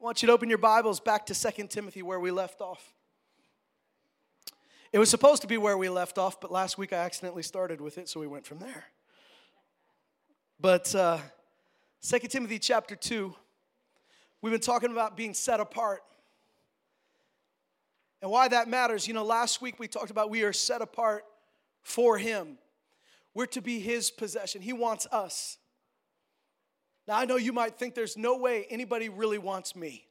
I want you to open your Bibles back to 2 Timothy where we left off. It was supposed to be where we left off, but last week I accidentally started with it, so we went from there. But uh, 2 Timothy chapter 2, we've been talking about being set apart. And why that matters, you know, last week we talked about we are set apart for Him. We're to be His possession. He wants us. Now, I know you might think there's no way anybody really wants me.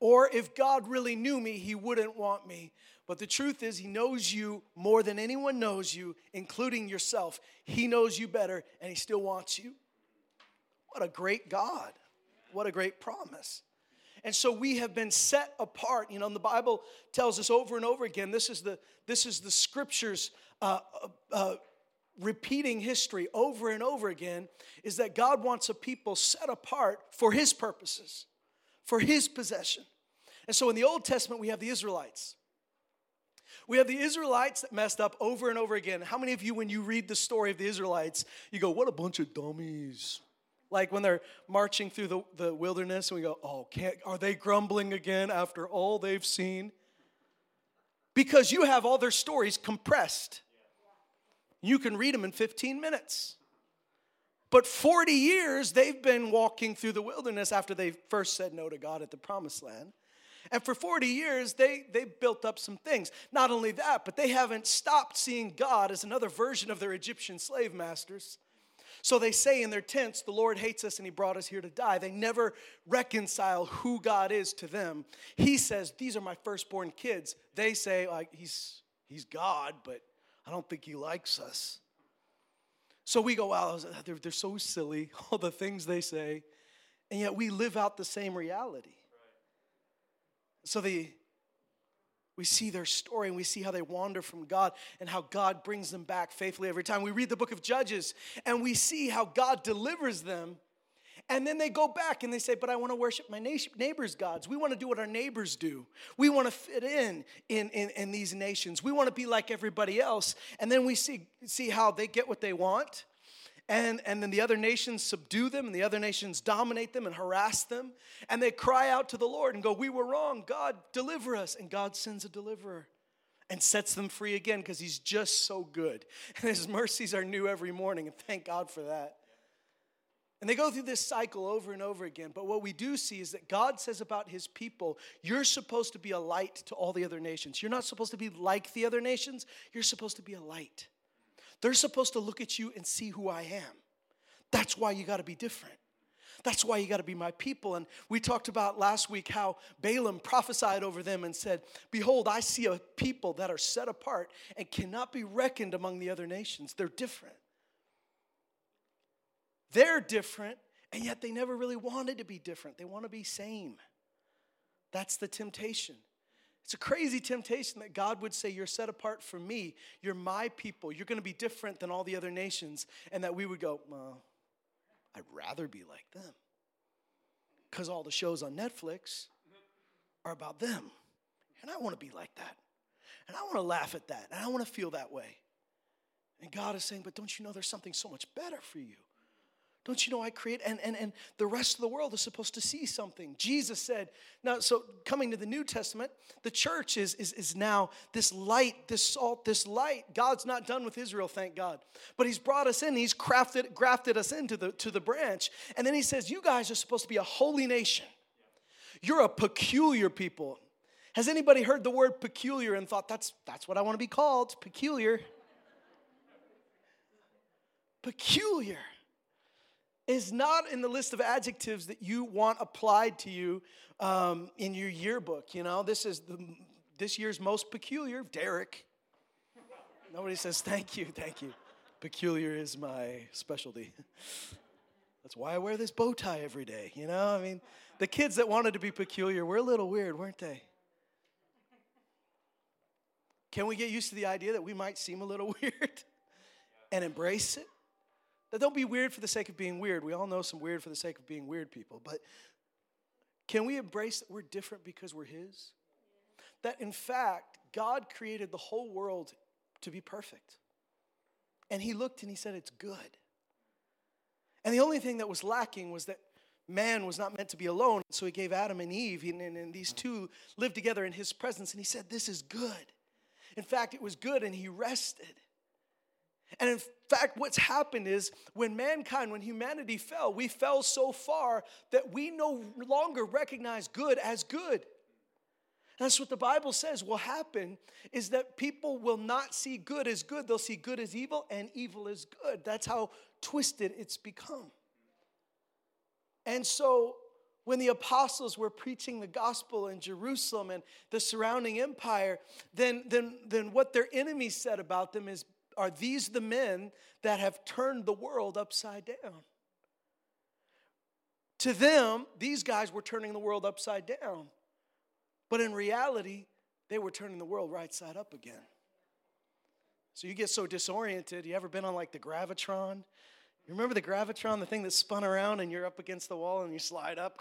Or if God really knew me, He wouldn't want me. But the truth is, He knows you more than anyone knows you, including yourself. He knows you better, and He still wants you. What a great God. What a great promise. And so we have been set apart. You know, and the Bible tells us over and over again this is the, this is the scriptures uh, uh, uh, repeating history over and over again is that God wants a people set apart for His purposes, for His possession. And so in the Old Testament, we have the Israelites. We have the Israelites that messed up over and over again. How many of you, when you read the story of the Israelites, you go, What a bunch of dummies? Like when they're marching through the, the wilderness and we go, Oh, can't, are they grumbling again after all they've seen? Because you have all their stories compressed. You can read them in 15 minutes. But 40 years they've been walking through the wilderness after they first said no to God at the promised land. And for 40 years, they, they built up some things. Not only that, but they haven't stopped seeing God as another version of their Egyptian slave masters. So they say in their tents, The Lord hates us and He brought us here to die. They never reconcile who God is to them. He says, These are my firstborn kids. They say, like, He's, he's God, but I don't think He likes us. So we go, wow, they're, they're so silly, all the things they say, and yet we live out the same reality. So the we see their story and we see how they wander from God and how God brings them back faithfully every time. We read the book of Judges and we see how God delivers them. And then they go back and they say, But I want to worship my neighbor's gods. We want to do what our neighbors do. We want to fit in, in in, in these nations. We want to be like everybody else. And then we see, see how they get what they want and, and then the other nations subdue them, and the other nations dominate them and harass them. And they cry out to the Lord and go, We were wrong. God, deliver us. And God sends a deliverer and sets them free again because He's just so good. And His mercies are new every morning, and thank God for that. And they go through this cycle over and over again. But what we do see is that God says about his people, you're supposed to be a light to all the other nations. You're not supposed to be like the other nations, you're supposed to be a light. They're supposed to look at you and see who I am. That's why you got to be different. That's why you got to be my people. And we talked about last week how Balaam prophesied over them and said, Behold, I see a people that are set apart and cannot be reckoned among the other nations. They're different. They're different, and yet they never really wanted to be different. They want to be same. That's the temptation. It's a crazy temptation that God would say, You're set apart for me. You're my people. You're going to be different than all the other nations. And that we would go, Well, I'd rather be like them. Because all the shows on Netflix are about them. And I want to be like that. And I want to laugh at that. And I want to feel that way. And God is saying, But don't you know there's something so much better for you? Don't you know I create? And, and, and the rest of the world is supposed to see something. Jesus said, now, so coming to the New Testament, the church is, is, is now this light, this salt, this light. God's not done with Israel, thank God. But He's brought us in, He's crafted, grafted us into the, to the branch. And then He says, You guys are supposed to be a holy nation. You're a peculiar people. Has anybody heard the word peculiar and thought, That's, that's what I want to be called? Peculiar. Peculiar is not in the list of adjectives that you want applied to you um, in your yearbook. You know, this is the, this year's most peculiar, Derek. Nobody says thank you, thank you. Peculiar is my specialty. That's why I wear this bow tie every day. You know, I mean, the kids that wanted to be peculiar were a little weird, weren't they? Can we get used to the idea that we might seem a little weird and embrace it? Now, don't be weird for the sake of being weird. We all know some weird for the sake of being weird people, but can we embrace that we're different because we're His? That in fact, God created the whole world to be perfect. And He looked and He said, It's good. And the only thing that was lacking was that man was not meant to be alone. So he gave Adam and Eve, and, and, and these two lived together in his presence. And he said, This is good. In fact, it was good, and he rested. And in fact, what's happened is when mankind, when humanity fell, we fell so far that we no longer recognize good as good. That's what the Bible says will happen is that people will not see good as good. They'll see good as evil and evil as good. That's how twisted it's become. And so when the apostles were preaching the gospel in Jerusalem and the surrounding empire, then, then, then what their enemies said about them is, Are these the men that have turned the world upside down? To them, these guys were turning the world upside down. But in reality, they were turning the world right side up again. So you get so disoriented. You ever been on like the Gravitron? You remember the Gravitron, the thing that spun around and you're up against the wall and you slide up?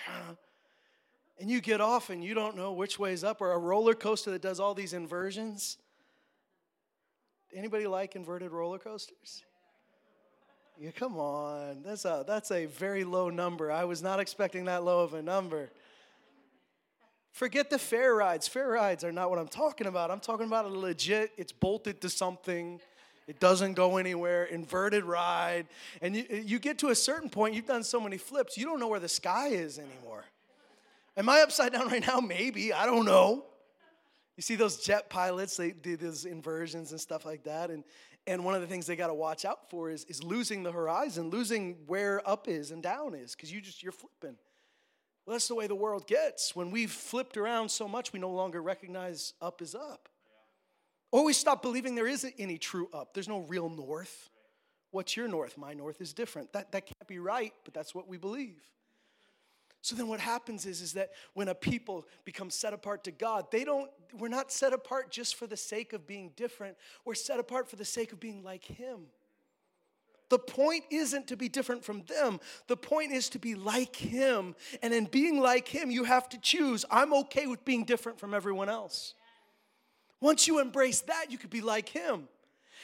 And you get off and you don't know which way is up, or a roller coaster that does all these inversions. Anybody like inverted roller coasters? Yeah, come on. That's a, that's a very low number. I was not expecting that low of a number. Forget the fair rides. Fair rides are not what I'm talking about. I'm talking about a legit, it's bolted to something. It doesn't go anywhere, inverted ride. And you, you get to a certain point, you've done so many flips, you don't know where the sky is anymore. Am I upside down right now? Maybe. I don't know. You see those jet pilots, they do those inversions and stuff like that. And, and one of the things they got to watch out for is, is losing the horizon, losing where up is and down is, because you just, you're flipping. Well, that's the way the world gets. When we've flipped around so much, we no longer recognize up is up. Or we stop believing there isn't any true up. There's no real north. What's your north? My north is different. That, that can't be right, but that's what we believe. So then what happens is, is that when a people become set apart to God, they don't, we're not set apart just for the sake of being different. We're set apart for the sake of being like Him. The point isn't to be different from them. The point is to be like Him. And in being like Him, you have to choose I'm okay with being different from everyone else. Once you embrace that, you could be like Him.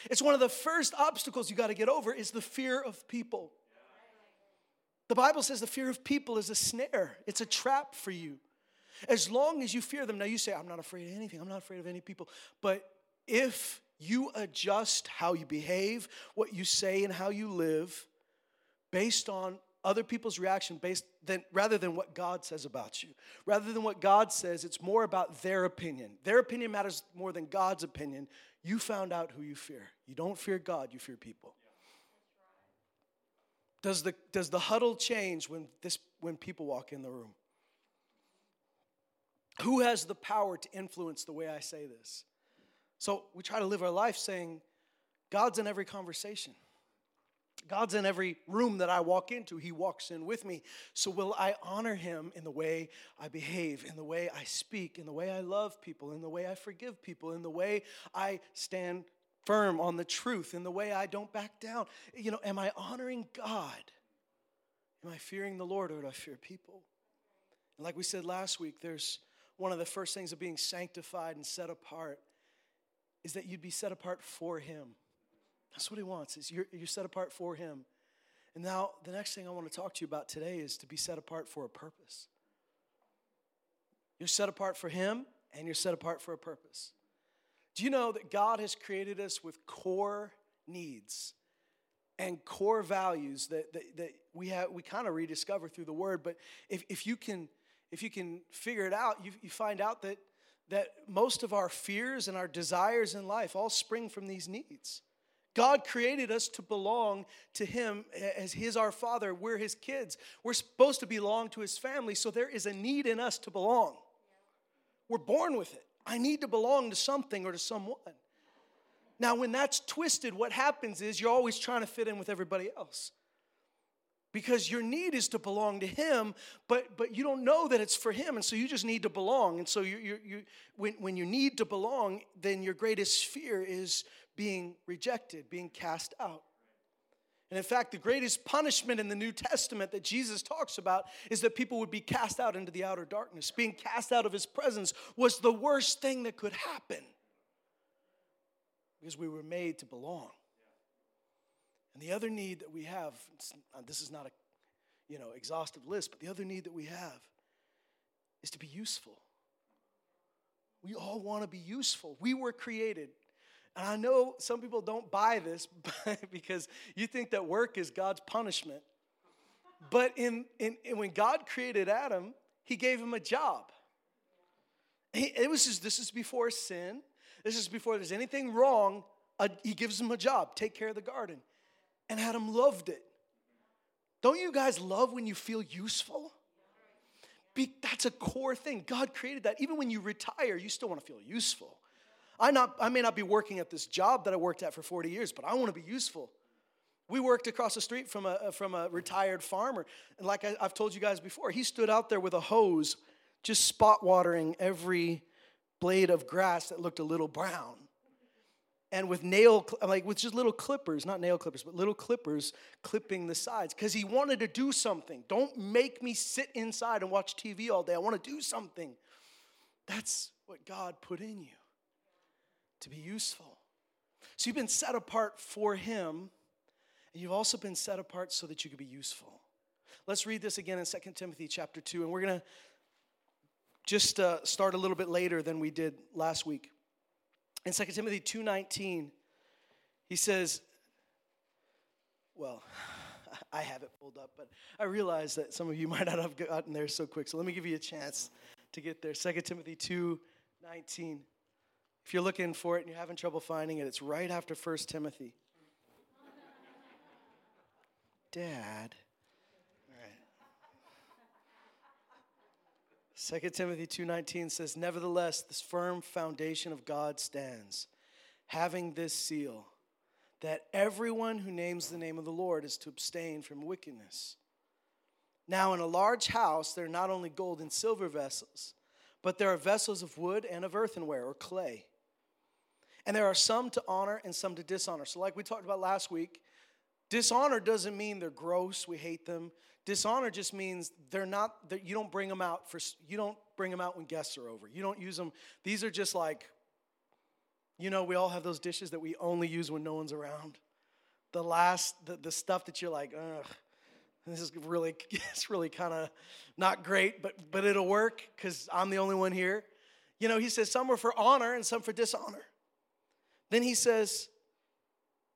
It's one of the first obstacles you got to get over is the fear of people. The Bible says the fear of people is a snare, it's a trap for you. As long as you fear them, now you say, I'm not afraid of anything, I'm not afraid of any people. But if you adjust how you behave, what you say, and how you live based on other people's reaction based than rather than what God says about you. Rather than what God says, it's more about their opinion. Their opinion matters more than God's opinion. You found out who you fear. You don't fear God, you fear people. Does the, does the huddle change when, this, when people walk in the room? Who has the power to influence the way I say this? So we try to live our life saying, God's in every conversation. God's in every room that I walk into, He walks in with me. So, will I honor Him in the way I behave, in the way I speak, in the way I love people, in the way I forgive people, in the way I stand firm on the truth, in the way I don't back down? You know, am I honoring God? Am I fearing the Lord or do I fear people? And like we said last week, there's one of the first things of being sanctified and set apart is that you'd be set apart for him. That's what he wants, is you're, you're set apart for him. And now the next thing I want to talk to you about today is to be set apart for a purpose. You're set apart for him and you're set apart for a purpose. Do you know that God has created us with core needs and core values that, that, that we have we kind of rediscover through the word, but if, if you can if you can figure it out, you, you find out that that most of our fears and our desires in life all spring from these needs. God created us to belong to Him as His our Father. We're His kids. We're supposed to belong to His family, so there is a need in us to belong. We're born with it. I need to belong to something or to someone. Now, when that's twisted, what happens is you're always trying to fit in with everybody else. Because your need is to belong to him but but you don't know that it's for him and so you just need to belong. And so you you, you when, when you need to belong then your greatest fear is being rejected being cast out and in fact the greatest punishment in the new testament that jesus talks about is that people would be cast out into the outer darkness being cast out of his presence was the worst thing that could happen because we were made to belong and the other need that we have, uh, this is not a, you know, exhaustive list, but the other need that we have is to be useful. We all want to be useful. We were created. And I know some people don't buy this because you think that work is God's punishment. But in, in, in when God created Adam, he gave him a job. He, it was just, this is before sin. This is before there's anything wrong. Uh, he gives him a job, take care of the garden. And Adam loved it. Don't you guys love when you feel useful? Be, that's a core thing. God created that. Even when you retire, you still want to feel useful. I, not, I may not be working at this job that I worked at for 40 years, but I want to be useful. We worked across the street from a, from a retired farmer. And like I, I've told you guys before, he stood out there with a hose just spot watering every blade of grass that looked a little brown. And with nail, like with just little clippers, not nail clippers, but little clippers clipping the sides because he wanted to do something. Don't make me sit inside and watch TV all day. I want to do something. That's what God put in you to be useful. So you've been set apart for Him, and you've also been set apart so that you could be useful. Let's read this again in 2 Timothy chapter 2, and we're going to just uh, start a little bit later than we did last week. In 2 Timothy 2:19, he says, well, I have it pulled up, but I realize that some of you might not have gotten there so quick. So let me give you a chance to get there. 2 Timothy 2:19. If you're looking for it and you're having trouble finding it, it's right after 1 Timothy. Dad. All right. 2 Timothy 2:19 says, "Nevertheless, this firm foundation of God stands, having this seal, that everyone who names the name of the Lord is to abstain from wickedness." Now, in a large house, there are not only gold and silver vessels, but there are vessels of wood and of earthenware or clay and there are some to honor and some to dishonor. So, like we talked about last week, dishonor doesn't mean they're gross, we hate them. Dishonor just means they're not, you don't bring them out for, you don't bring them out when guests are over. You don't use them. These are just like, you know, we all have those dishes that we only use when no one's around. The last, the, the stuff that you're like, ugh, this is really, it's really kind of not great, but, but it'll work because I'm the only one here. You know, he says some are for honor and some for dishonor. Then he says,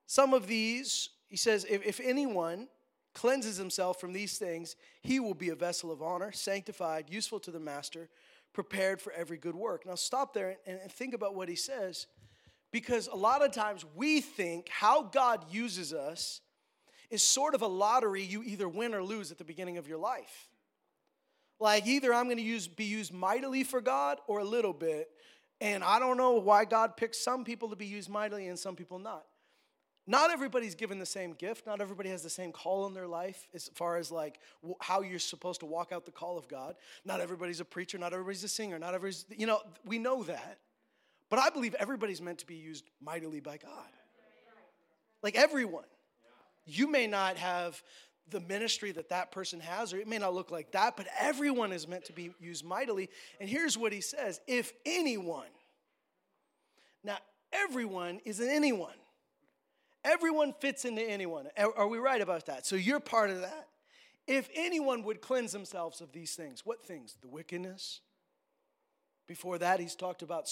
Some of these, he says, if, if anyone cleanses himself from these things, he will be a vessel of honor, sanctified, useful to the master, prepared for every good work. Now, stop there and, and think about what he says, because a lot of times we think how God uses us is sort of a lottery you either win or lose at the beginning of your life. Like either I'm going to use be used mightily for God or a little bit, and I don't know why God picks some people to be used mightily and some people not. Not everybody's given the same gift. Not everybody has the same call in their life as far as like how you're supposed to walk out the call of God. Not everybody's a preacher. Not everybody's a singer. Not everybody's, you know, we know that. But I believe everybody's meant to be used mightily by God. Like everyone. You may not have the ministry that that person has, or it may not look like that, but everyone is meant to be used mightily. And here's what he says if anyone, now everyone is an anyone, everyone fits into anyone. Are we right about that? So you're part of that. If anyone would cleanse themselves of these things, what things? The wickedness. Before that, he's talked about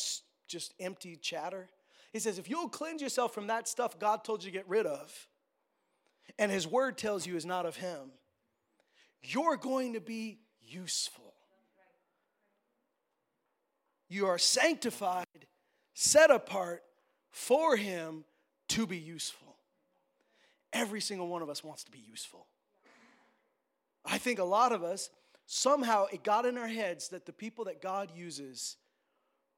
just empty chatter. He says, if you'll cleanse yourself from that stuff God told you to get rid of, and his word tells you is not of him, you're going to be useful. You are sanctified, set apart for him to be useful. Every single one of us wants to be useful. I think a lot of us, somehow it got in our heads that the people that God uses,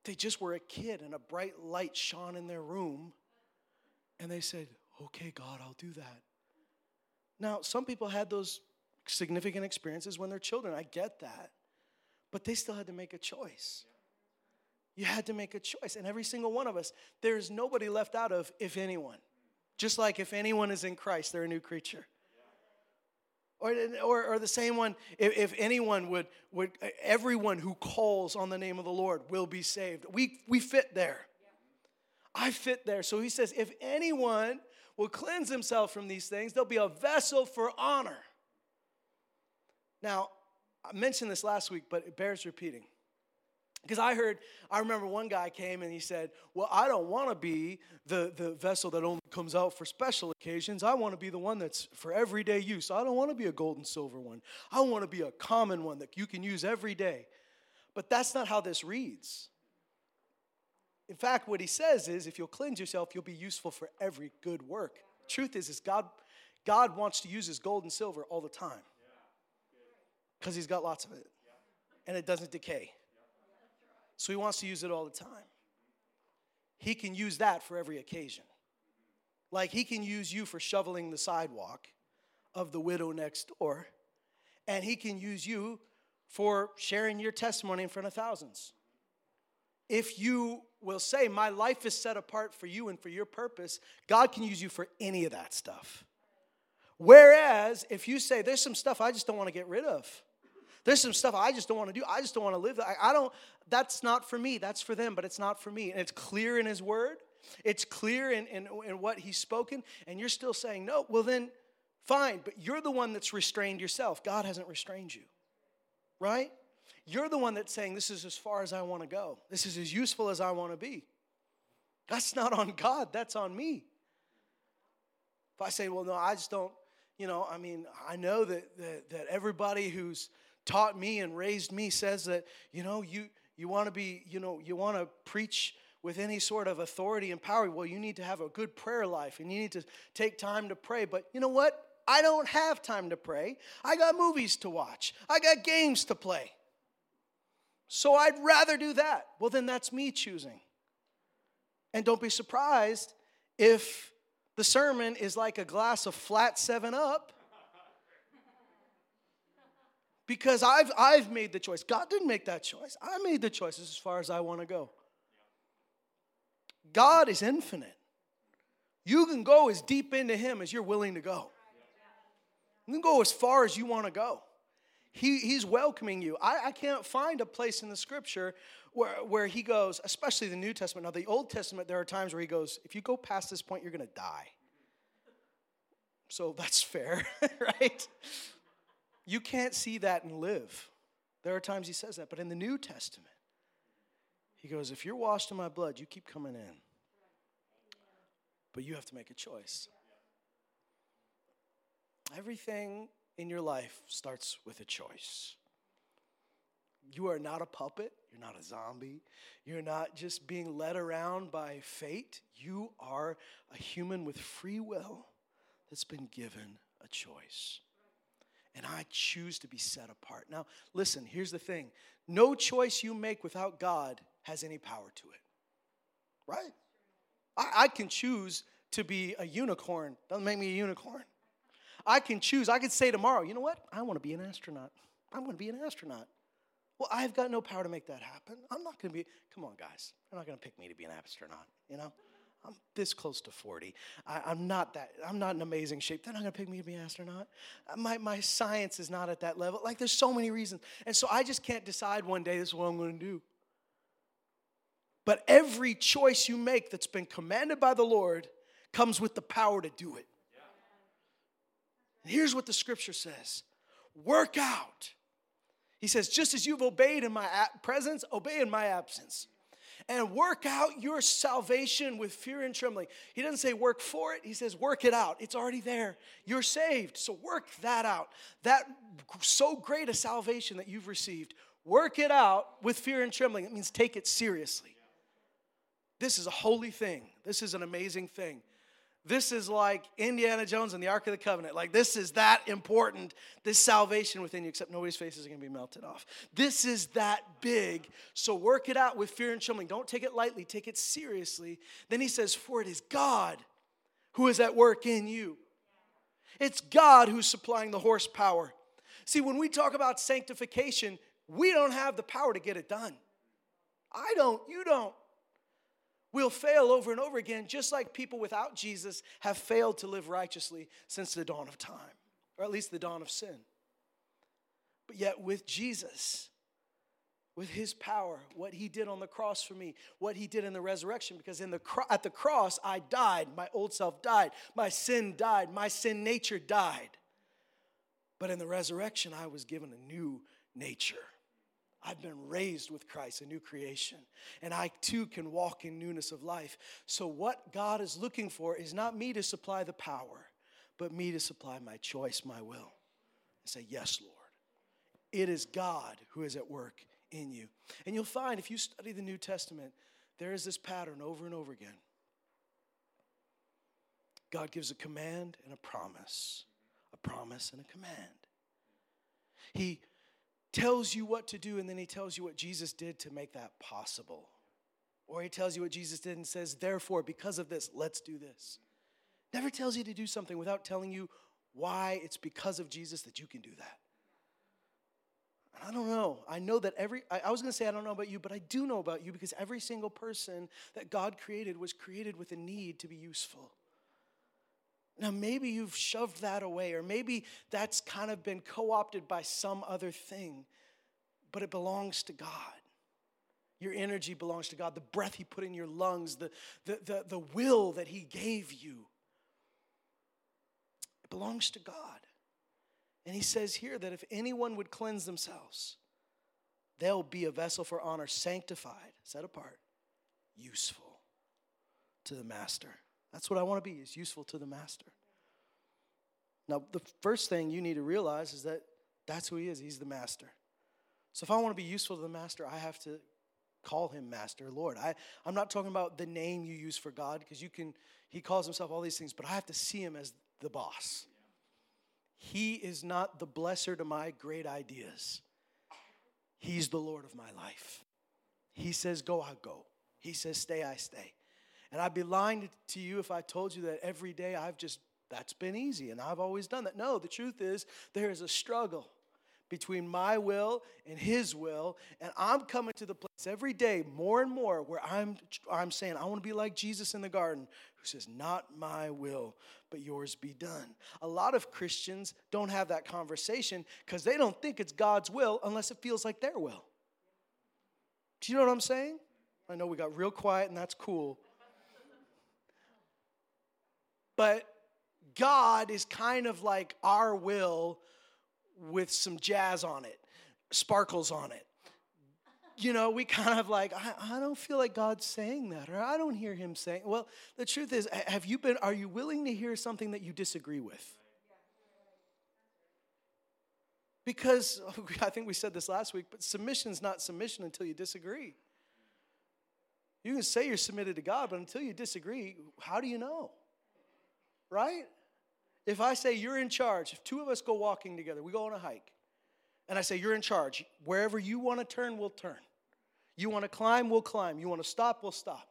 they just were a kid and a bright light shone in their room. And they said, Okay, God, I'll do that. Now, some people had those significant experiences when they're children. I get that. But they still had to make a choice. You had to make a choice. And every single one of us, there's nobody left out of if anyone. Just like if anyone is in Christ, they're a new creature. Or, or, or the same one, if, if anyone would, would, everyone who calls on the name of the Lord will be saved. We, we fit there. I fit there. So he says, if anyone will cleanse himself from these things, they'll be a vessel for honor. Now, I mentioned this last week, but it bears repeating. Because I heard, I remember one guy came and he said, Well, I don't want to be the, the vessel that only comes out for special occasions. I want to be the one that's for everyday use. I don't want to be a gold and silver one. I want to be a common one that you can use every day. But that's not how this reads. In fact, what he says is if you'll cleanse yourself, you'll be useful for every good work. Truth is, is God, God wants to use his gold and silver all the time because he's got lots of it and it doesn't decay. So he wants to use it all the time. He can use that for every occasion. Like he can use you for shoveling the sidewalk of the widow next door, and he can use you for sharing your testimony in front of thousands. If you will say, My life is set apart for you and for your purpose, God can use you for any of that stuff. Whereas if you say, There's some stuff I just don't want to get rid of, there's some stuff I just don't want to do. I just don't want to live. I, I don't, that's not for me. That's for them, but it's not for me. And it's clear in His Word, it's clear in, in, in what He's spoken, and you're still saying, no, well then, fine, but you're the one that's restrained yourself. God hasn't restrained you, right? You're the one that's saying, this is as far as I want to go, this is as useful as I want to be. That's not on God, that's on me. If I say, well, no, I just don't, you know, I mean, I know that, that, that everybody who's taught me and raised me says that, you know, you, you want to be, you know, you want to preach with any sort of authority and power. Well, you need to have a good prayer life and you need to take time to pray. But you know what? I don't have time to pray. I got movies to watch, I got games to play. So I'd rather do that. Well, then that's me choosing. And don't be surprised if the sermon is like a glass of flat 7 up because I've, I've made the choice. God didn't make that choice. I made the choices as far as I want to go. God is infinite. You can go as deep into Him as you're willing to go. You can go as far as you want to go. He, he's welcoming you. I, I can't find a place in the scripture where, where he goes, especially the New Testament. Now, the Old Testament, there are times where he goes, if you go past this point, you're going to die. So that's fair, right? You can't see that and live. There are times he says that, but in the New Testament, he goes, If you're washed in my blood, you keep coming in. But you have to make a choice. Everything in your life starts with a choice. You are not a puppet. You're not a zombie. You're not just being led around by fate. You are a human with free will that's been given a choice and I choose to be set apart. Now, listen, here's the thing no choice you make without God has any power to it, right? I, I can choose to be a unicorn, doesn't make me a unicorn. I can choose, I could say tomorrow, you know what? I want to be an astronaut. I'm going to be an astronaut. Well, I've got no power to make that happen. I'm not going to be, come on, guys. They're not going to pick me to be an astronaut, you know? I'm this close to 40. I, am not that, I'm not in amazing shape. They're not gonna pick me to be an astronaut. Uh, my, my science is not at that level. Like there's so many reasons. And so I just can't decide one day this is what I'm gonna do. But every choice you make that's been commanded by the Lord comes with the power to do it. Here's what the scripture says work out. He says, just as you've obeyed in my presence, obey in my absence and work out your salvation with fear and trembling. He doesn't say work for it, he says work it out. It's already there. You're saved, so work that out. That so great a salvation that you've received, work it out with fear and trembling. It means take it seriously. This is a holy thing, this is an amazing thing. This is like Indiana Jones and the Ark of the Covenant. Like, this is that important, this salvation within you, except nobody's faces are going to be melted off. This is that big. So, work it out with fear and trembling. Don't take it lightly, take it seriously. Then he says, For it is God who is at work in you. It's God who's supplying the horsepower. See, when we talk about sanctification, we don't have the power to get it done. I don't, you don't. We'll fail over and over again, just like people without Jesus have failed to live righteously since the dawn of time, or at least the dawn of sin. But yet, with Jesus, with his power, what he did on the cross for me, what he did in the resurrection, because in the cro- at the cross I died, my old self died, my sin died, my sin nature died. But in the resurrection, I was given a new nature. I've been raised with Christ, a new creation, and I too can walk in newness of life. So, what God is looking for is not me to supply the power, but me to supply my choice, my will. And say, Yes, Lord. It is God who is at work in you. And you'll find if you study the New Testament, there is this pattern over and over again. God gives a command and a promise, a promise and a command. He tells you what to do, and then he tells you what Jesus did to make that possible. Or he tells you what Jesus did and says, therefore, because of this, let's do this. Never tells you to do something without telling you why it's because of Jesus that you can do that. I don't know. I know that every, I, I was going to say I don't know about you, but I do know about you because every single person that God created was created with a need to be useful. Now, maybe you've shoved that away, or maybe that's kind of been co opted by some other thing, but it belongs to God. Your energy belongs to God. The breath He put in your lungs, the, the, the, the will that He gave you, it belongs to God. And He says here that if anyone would cleanse themselves, they'll be a vessel for honor, sanctified, set apart, useful to the Master. That's what I want to be, is useful to the master. Now, the first thing you need to realize is that that's who he is. He's the master. So if I want to be useful to the master, I have to call him master, Lord. I, I'm not talking about the name you use for God, because you can, he calls himself all these things, but I have to see him as the boss. He is not the blesser to my great ideas. He's the Lord of my life. He says, Go, I go. He says, Stay, I stay. And I'd be lying to you if I told you that every day I've just, that's been easy and I've always done that. No, the truth is there is a struggle between my will and his will. And i'm coming to the place every day more and more where i'm i'm saying i want to be like jesus in the garden who says not my will but yours be done. A lot of christians don't have that conversation because they don't think it's god's will unless it feels like their will. Do you know what i'm saying? I know we got real quiet and that's cool but God is kind of like our will with some jazz on it, sparkles on it. You know, we kind of like, I, I don't feel like God's saying that, or I don't hear him saying. Well, the truth is, have you been, are you willing to hear something that you disagree with? Because I think we said this last week, but submission is not submission until you disagree. You can say you're submitted to God, but until you disagree, how do you know? Right? If I say you're in charge, if two of us go walking together, we go on a hike, and I say you're in charge, wherever you want to turn, we'll turn. You want to climb, we'll climb. You want to stop, we'll stop.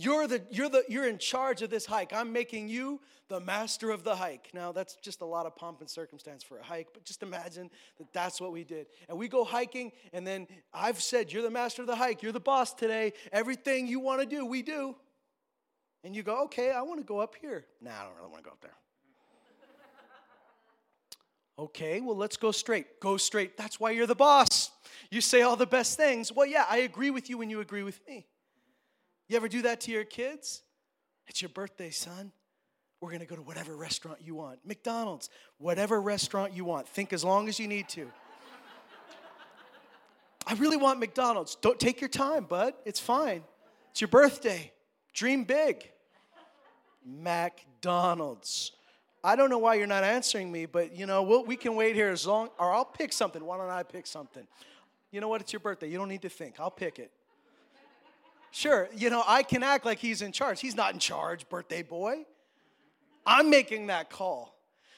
You're the you're the you're in charge of this hike. I'm making you the master of the hike. Now that's just a lot of pomp and circumstance for a hike, but just imagine that that's what we did. And we go hiking and then I've said you're the master of the hike. You're the boss today. Everything you want to do, we do. And you go, okay, I want to go up here. Nah, I don't really want to go up there. okay, well, let's go straight. Go straight. That's why you're the boss. You say all the best things. Well, yeah, I agree with you when you agree with me. You ever do that to your kids? It's your birthday, son. We're going to go to whatever restaurant you want. McDonald's, whatever restaurant you want. Think as long as you need to. I really want McDonald's. Don't take your time, bud. It's fine. It's your birthday. Dream big. McDonald's. I don't know why you're not answering me, but you know, we'll, we can wait here as long, or I'll pick something. Why don't I pick something? You know what? It's your birthday. You don't need to think. I'll pick it. Sure, you know, I can act like he's in charge. He's not in charge, birthday boy. I'm making that call.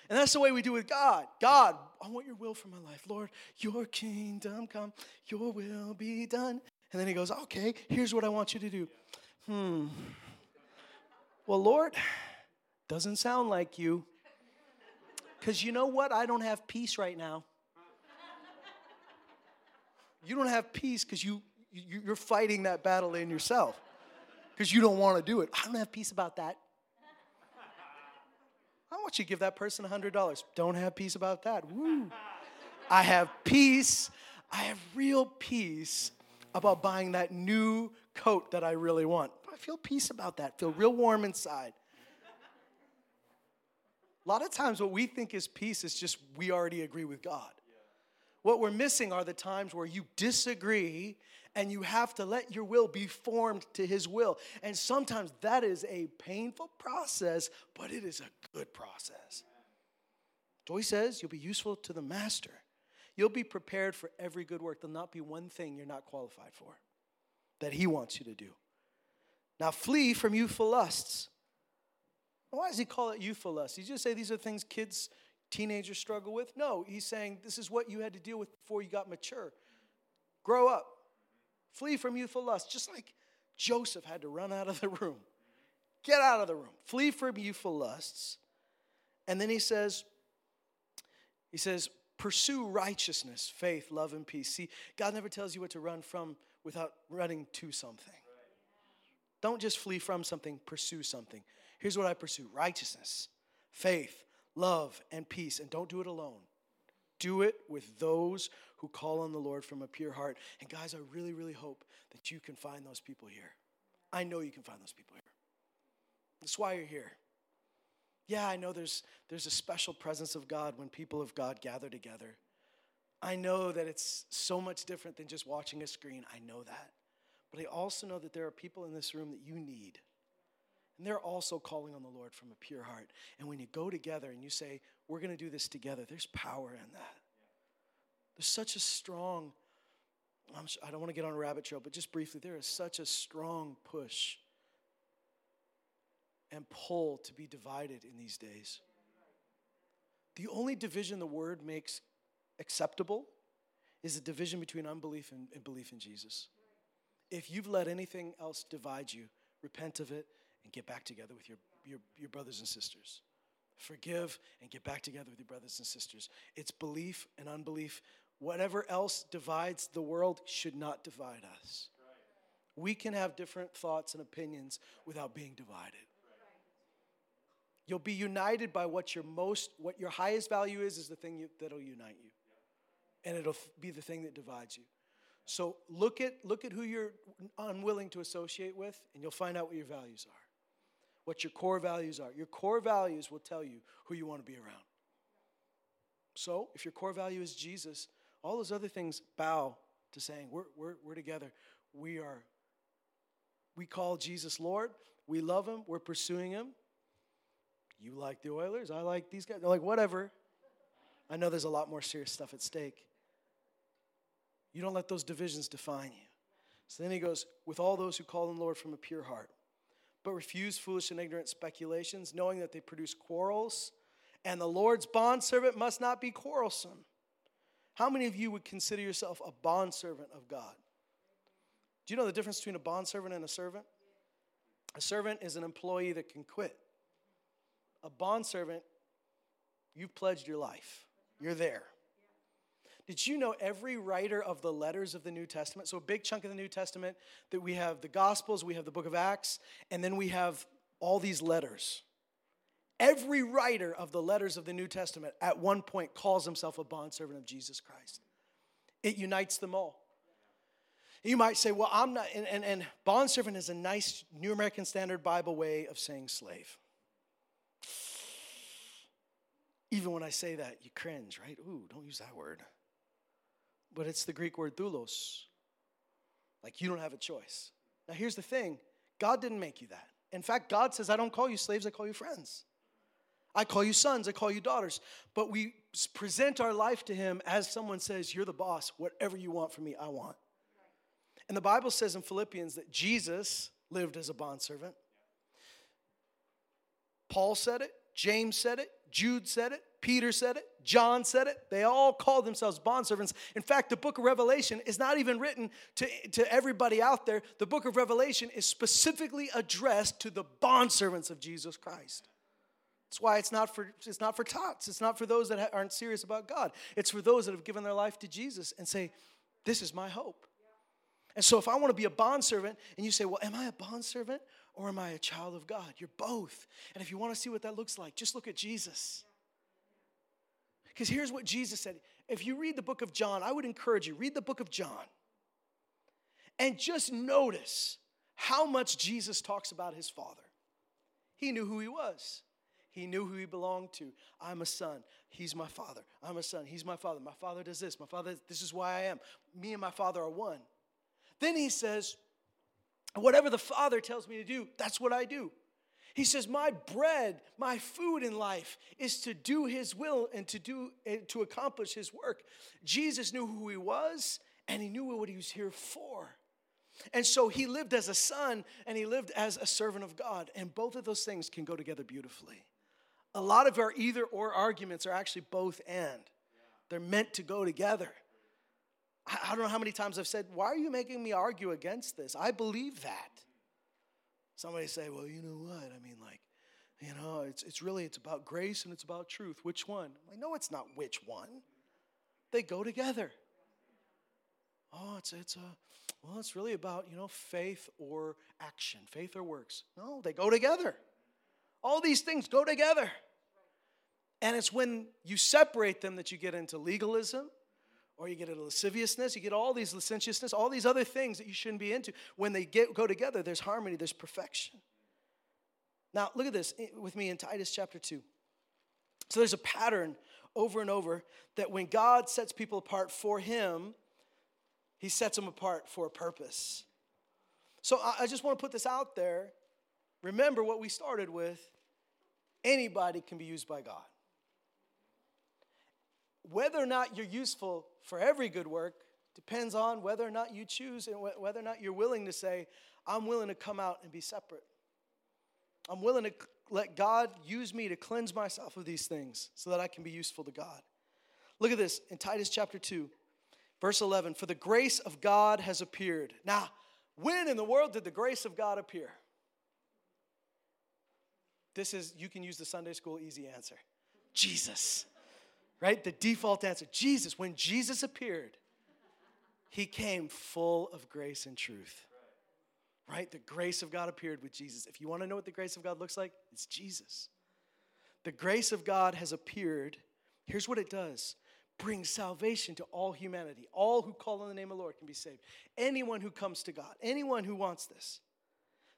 And that's the way we do with God. God, I want your will for my life. Lord, your kingdom come, your will be done. And then he goes, okay, here's what I want you to do. Hmm. Well, Lord, doesn't sound like you. Because you know what? I don't have peace right now. You don't have peace because you, you, you're fighting that battle in yourself because you don't want to do it. I don't have peace about that. I want you to give that person $100. Don't have peace about that. Woo. I have peace. I have real peace about buying that new coat that I really want. Feel peace about that. Feel real warm inside. A lot of times, what we think is peace is just we already agree with God. What we're missing are the times where you disagree and you have to let your will be formed to His will. And sometimes that is a painful process, but it is a good process. Joy says you'll be useful to the master. You'll be prepared for every good work. There'll not be one thing you're not qualified for that He wants you to do. Now, flee from youthful lusts. Why does He call it youthful lusts? He just say these are things kids, teenagers struggle with? No, He's saying this is what you had to deal with before you got mature. Grow up. Flee from youthful lusts, just like Joseph had to run out of the room. Get out of the room. Flee from youthful lusts. And then he says, he says, pursue righteousness, faith, love, and peace. See, God never tells you what to run from without running to something. Don't just flee from something, pursue something. Here's what I pursue righteousness, faith, love, and peace. And don't do it alone. Do it with those who call on the Lord from a pure heart. And guys, I really, really hope that you can find those people here. I know you can find those people here. That's why you're here. Yeah, I know there's, there's a special presence of God when people of God gather together. I know that it's so much different than just watching a screen. I know that. But I also know that there are people in this room that you need. And they're also calling on the Lord from a pure heart. And when you go together and you say, We're going to do this together, there's power in that. There's such a strong, I don't want to get on a rabbit trail, but just briefly, there is such a strong push and pull to be divided in these days. The only division the word makes acceptable is the division between unbelief and, and, belief in Jesus. If you've let anything else divide you, repent of it and get back together with your, your, your brothers and sisters. Forgive and get back together with your brothers and sisters. It's belief and unbelief. Whatever else divides the world should not divide us. We can have different thoughts and opinions without being divided. You'll be united by what your most, what your highest value is, is the thing you, that'll unite you. And it'll be the thing that divides you. So look at, look at who you're unwilling to associate with, and you'll find out what your values are. What your core values are. Your core values will tell you who you want to be around. So if your core value is Jesus, all those other things bow to saying, we're, we're, we're together. We are, we call Jesus Lord. We love him. We're pursuing him. You like the Oilers, I like these guys. They're like, whatever. I know there's a lot more serious stuff at stake. You don't let those divisions define you. So then he goes, with all those who call on the Lord from a pure heart, but refuse foolish and ignorant speculations, knowing that they produce quarrels, and the Lord's bondservant must not be quarrelsome. How many of you would consider yourself a bondservant of God? Do you know the difference between a bondservant and a servant? A servant is an employee that can quit a bondservant, you've pledged your life. You're there. Did you know every writer of the letters of the New Testament? So, a big chunk of the New Testament that we have the Gospels, we have the book of Acts, and then we have all these letters. Every writer of the letters of the New Testament at one point calls himself a bondservant of Jesus Christ. It unites them all. You might say, well, I'm not, and, and, and bondservant is a nice New American Standard Bible way of saying slave. Even when I say that, you cringe, right? Ooh, don't use that word. But it's the Greek word doulos. Like you don't have a choice. Now, here's the thing God didn't make you that. In fact, God says, I don't call you slaves, I call you friends. I call you sons, I call you daughters. But we present our life to Him as someone says, You're the boss. Whatever you want from me, I want. And the Bible says in Philippians that Jesus lived as a bondservant. Paul said it, James said it, Jude said it, Peter said it, John said it. They all called themselves bondservants. In fact, the book of Revelation is not even written to, to everybody out there. The book of Revelation is specifically addressed to the bondservants of Jesus Christ. That's why it's not for it's not for tots. It's not for those that aren't serious about God. It's for those that have given their life to Jesus and say, "This is my hope." And so, if I want to be a bondservant, and you say, "Well, am I a bondservant or am I a child of God? You're both. And if you want to see what that looks like, just look at Jesus. Because here's what Jesus said. If you read the book of John, I would encourage you, read the book of John. And just notice how much Jesus talks about his Father. He knew who he was. He knew who he belonged to. I'm a son. He's my father. I'm a son. He's my father. My father does this. My father, this is why I am. Me and my father are one. Then he says, Whatever the Father tells me to do, that's what I do. He says, My bread, my food in life is to do his will and to do and to accomplish his work. Jesus knew who he was and he knew what he was here for. And so he lived as a son and he lived as a servant of God. And both of those things can go together beautifully. A lot of our either or arguments are actually both and, they're meant to go together. I don't know how many times I've said, Why are you making me argue against this? I believe that. Somebody say, Well, you know what? I mean, like, you know, it's, it's really it's about grace and it's about truth. Which one? I'm like, no, it's not which one. They go together. Oh, it's it's a well, it's really about, you know, faith or action, faith or works. No, they go together. All these things go together. And it's when you separate them that you get into legalism or you get into lasciviousness, you get all these licentiousness, all these other things that you shouldn't be into. When they get, go together, there's harmony, there's perfection. Now, look at this eh, with me in Titus chapter 2. So there's a pattern over and over that when God sets people apart for Him, He sets them apart for a purpose. So I just want to put this out there. Remember what we started with anybody can be used by God. Whether or not you're useful for every good work depends on whether or not you choose and whether or not you're willing to say, I'm willing to come out and be separate. I'm willing to let God use me to cleanse myself of these things so that I can be useful to God. Look at this in Titus chapter 2, verse 11. For the grace of God has appeared. Now, when in the world did the grace of God appear? This is, you can use the Sunday school easy answer Jesus right? The default answer Jesus. When Jesus appeared, he came full of grace and truth. Right? The grace of God appeared with Jesus. If you want to know what the grace of God looks like, it's Jesus. The grace of God has appeared. Here's what it does brings salvation to all humanity. All who call on the name of the Lord can be saved. Anyone who comes to God, anyone who wants this.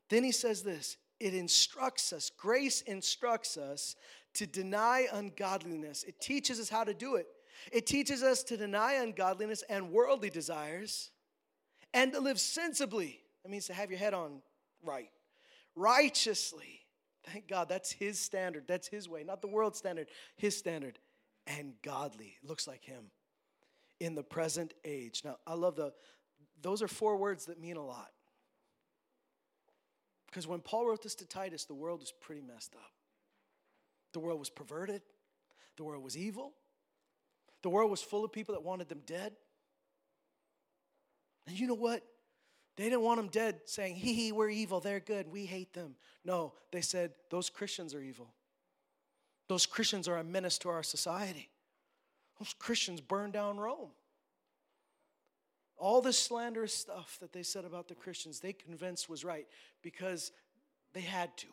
Then he says this it instructs us, grace instructs us to deny ungodliness. It teaches us how to do it. It teaches us to deny ungodliness and worldly desires and to live sensibly. That means to have your head on right, righteously. Thank God, that's His standard. That's His way, not the world standard, His standard. And godly, looks like Him in the present age. Now, I love the, those are four words that mean a lot. Because when Paul wrote this to Titus, the world was pretty messed up. The world was perverted, the world was evil, the world was full of people that wanted them dead. And you know what? They didn't want them dead saying, hee hee, we're evil, they're good, we hate them. No, they said, those Christians are evil. Those Christians are a menace to our society. Those Christians burned down Rome. All the slanderous stuff that they said about the Christians, they convinced was right because they had to.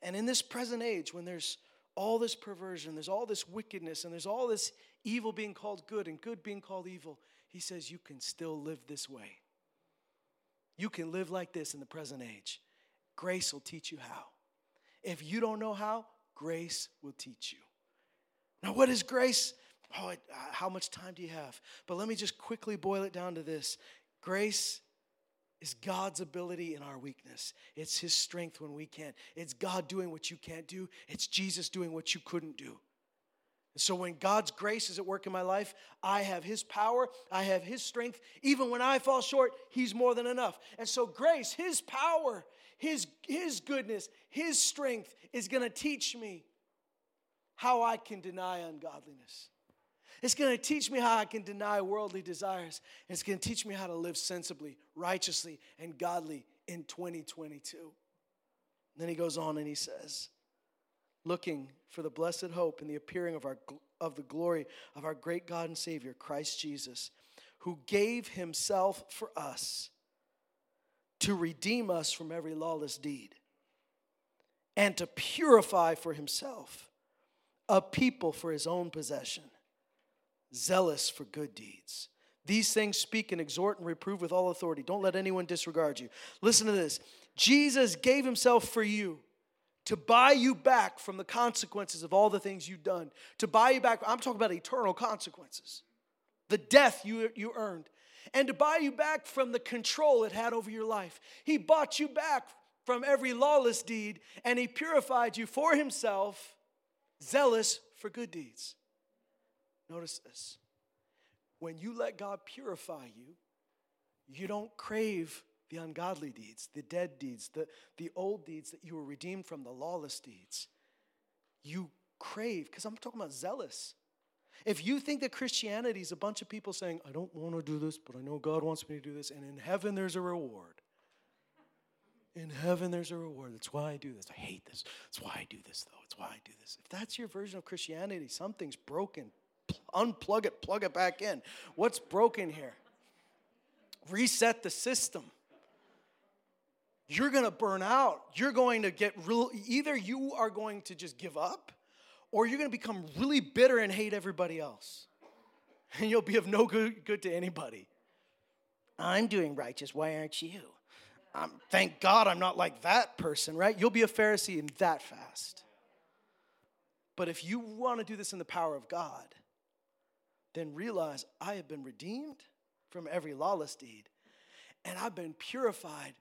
And in this present age, when there's all this perversion, there's all this wickedness, and there's all this evil being called good and good being called evil, he says you can still live this way. You can live like this in the present age. Grace will teach you how. If you don't know how, grace will teach you. Now, what is grace? Oh, it, uh, how much time do you have? But let me just quickly boil it down to this grace is God's ability in our weakness. It's His strength when we can't. It's God doing what you can't do. It's Jesus doing what you couldn't do. And so when God's grace is at work in my life, I have His power, I have His strength. Even when I fall short, He's more than enough. And so grace, His power, His, His goodness, His strength is going to teach me how I can deny ungodliness. It's going to teach me how I can deny worldly desires. It's going to teach me how to live sensibly, righteously, and godly in 2022. then he goes on and he says, looking for the blessed hope and the appearing of, our, of the glory of our great God and Savior, Christ Jesus, who gave himself for us to redeem us from every lawless deed and to purify for himself a people for his own possession zealous for good deeds. These things speak and exhort and reprove with all authority. Don't let anyone disregard you. Listen to this Jesus gave himself for you to buy you back from the consequences of all the things you've done, to buy you back. I'm talking about eternal consequences, the death you, you earned, and to buy you back from the control it had over your life. He bought you back from every lawless deed, and He purified you for Himself, zealous for good deeds. Notice this when you let God purify you, you don't crave the ungodly deeds, the dead deeds, the, the old deeds that you were redeemed from, the lawless deeds. You crave, because I'm talking about zealous. If you think that Christianity is a bunch of people saying, I don't want to do this, but I know God wants me to do this, and in heaven there's a reward. In heaven there's a reward. That's why I do this. I hate this. That's why I do this, though. It's why I do this. If that's your version of Christianity, something's broken. Unplug it, plug it back in. What's broken here? Reset the system you're going to burn out. You're going to get real, either you are going to just give up or you're going to become really bitter and hate everybody else. And you'll be of no good, good to anybody. I'm doing righteous. Why aren't you? Um, thank God I'm not like that person, right? You'll be a Pharisee in that fast. But if you want to do this in the power of God, then realize I have been redeemed from every lawless deed and I've been purified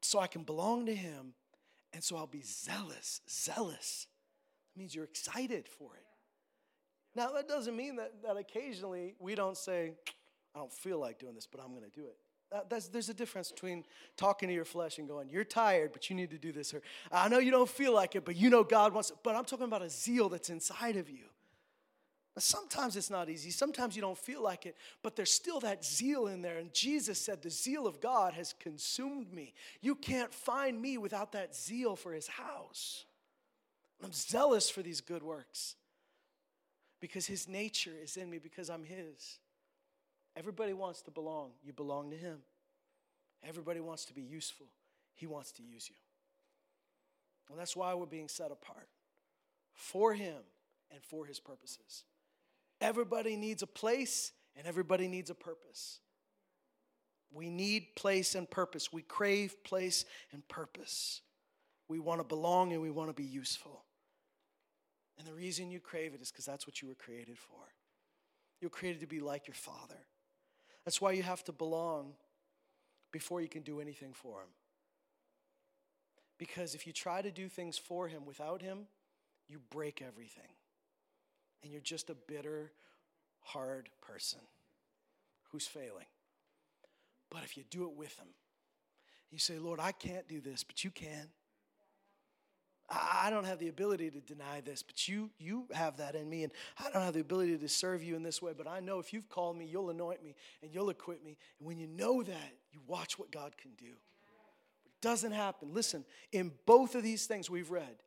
so I can belong to Him, and so I'll be zealous. Zealous it means you're excited for it. Now, that doesn't mean that, that occasionally we don't say, I don't feel like doing this, but I'm going to do it. That, there's a difference between talking to your flesh and going, You're tired, but you need to do this. Or I know you don't feel like it, but you know God wants it. But I'm talking about a zeal that's inside of you. Sometimes it's not easy. Sometimes you don't feel like it, but there's still that zeal in there. And Jesus said, The zeal of God has consumed me. You can't find me without that zeal for his house. I'm zealous for these good works because his nature is in me, because I'm his. Everybody wants to belong. You belong to him. Everybody wants to be useful. He wants to use you. And that's why we're being set apart for him and for his purposes. Everybody needs a place and everybody needs a purpose. We need place and purpose. We crave place and purpose. We want to belong and we want to be useful. And the reason you crave it is because that's what you were created for. You're created to be like your Father. That's why you have to belong before you can do anything for Him. Because if you try to do things for Him without Him, you break everything and you're just a bitter, hard person who's failing. But if you do it with Him, you say, Lord, I can't do this, but you can. I don't have the ability to deny this, but you you have that in me, and I don't have the ability to serve you in this way. But I know if you've called me, you'll anoint me and you'll equip me. And when you know that, you watch what God can do. But it doesn't happen. Listen, in both of these things we've read,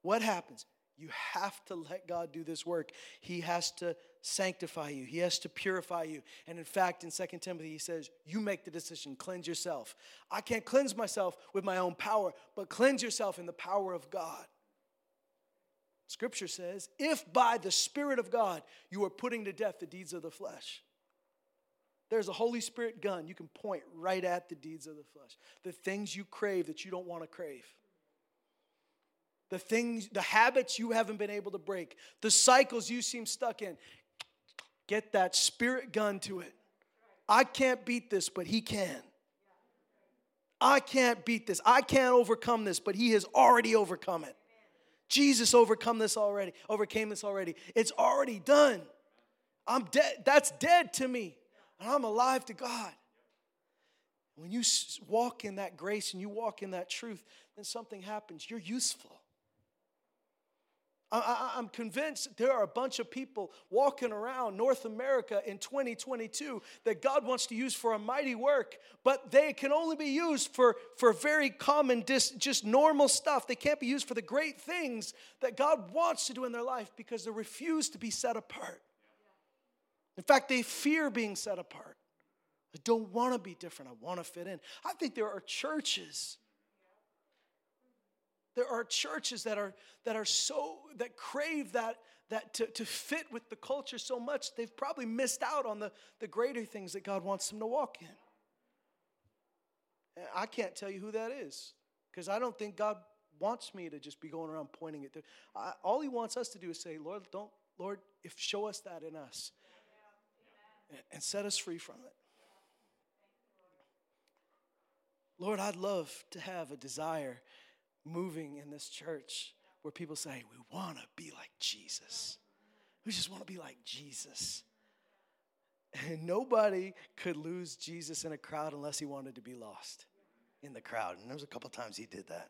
what happens? You have to let God do this work. He has to sanctify you, He has to purify you. And in fact, in 2 Timothy, he says, You make the decision, cleanse yourself. I can't cleanse myself with my own power, but cleanse yourself in the power of God. Scripture says, If by the Spirit of God you are putting to death the deeds of the flesh, there's a Holy Spirit gun. You can point right at the deeds of the flesh, the things you crave that you don't want to crave the things, the habits you haven't been able to break, the cycles you seem stuck in. Get that spirit gun to it. I can't beat this, but He can. I can't beat this. I can't overcome this, but He has already overcome it. Jesus overcome this already, overcame this already. It's already done. I'm dead. That's dead to me. And I'm alive to God. When you walk in that grace and you walk in that truth, then something happens. You're useful. I, am convinced there are a bunch of people walking around North America in 2022 that God wants to use for a mighty work, but they can only be used for, for very common, just normal stuff. They can't be used for the great things that God wants to do in their life because they refuse to be set apart. In fact, they fear being set apart. I don't want to be different. I want to fit in. I think there are churches there are churches that are that are so that crave that that to, to fit with the culture so much they've probably missed out on the, the greater things that God wants them to walk in. I can't tell you who that is because I don't think God wants me to just be going around pointing it. I, all He wants us to do is say, Lord, don't, Lord, if show us that in us, and, and set us free from it. Lord, I'd love to have a desire moving in this church where people say, We want to be like Jesus. We just want to be like Jesus. And nobody could lose Jesus in a crowd unless he wanted to be lost in the crowd. And there was a couple times he did that.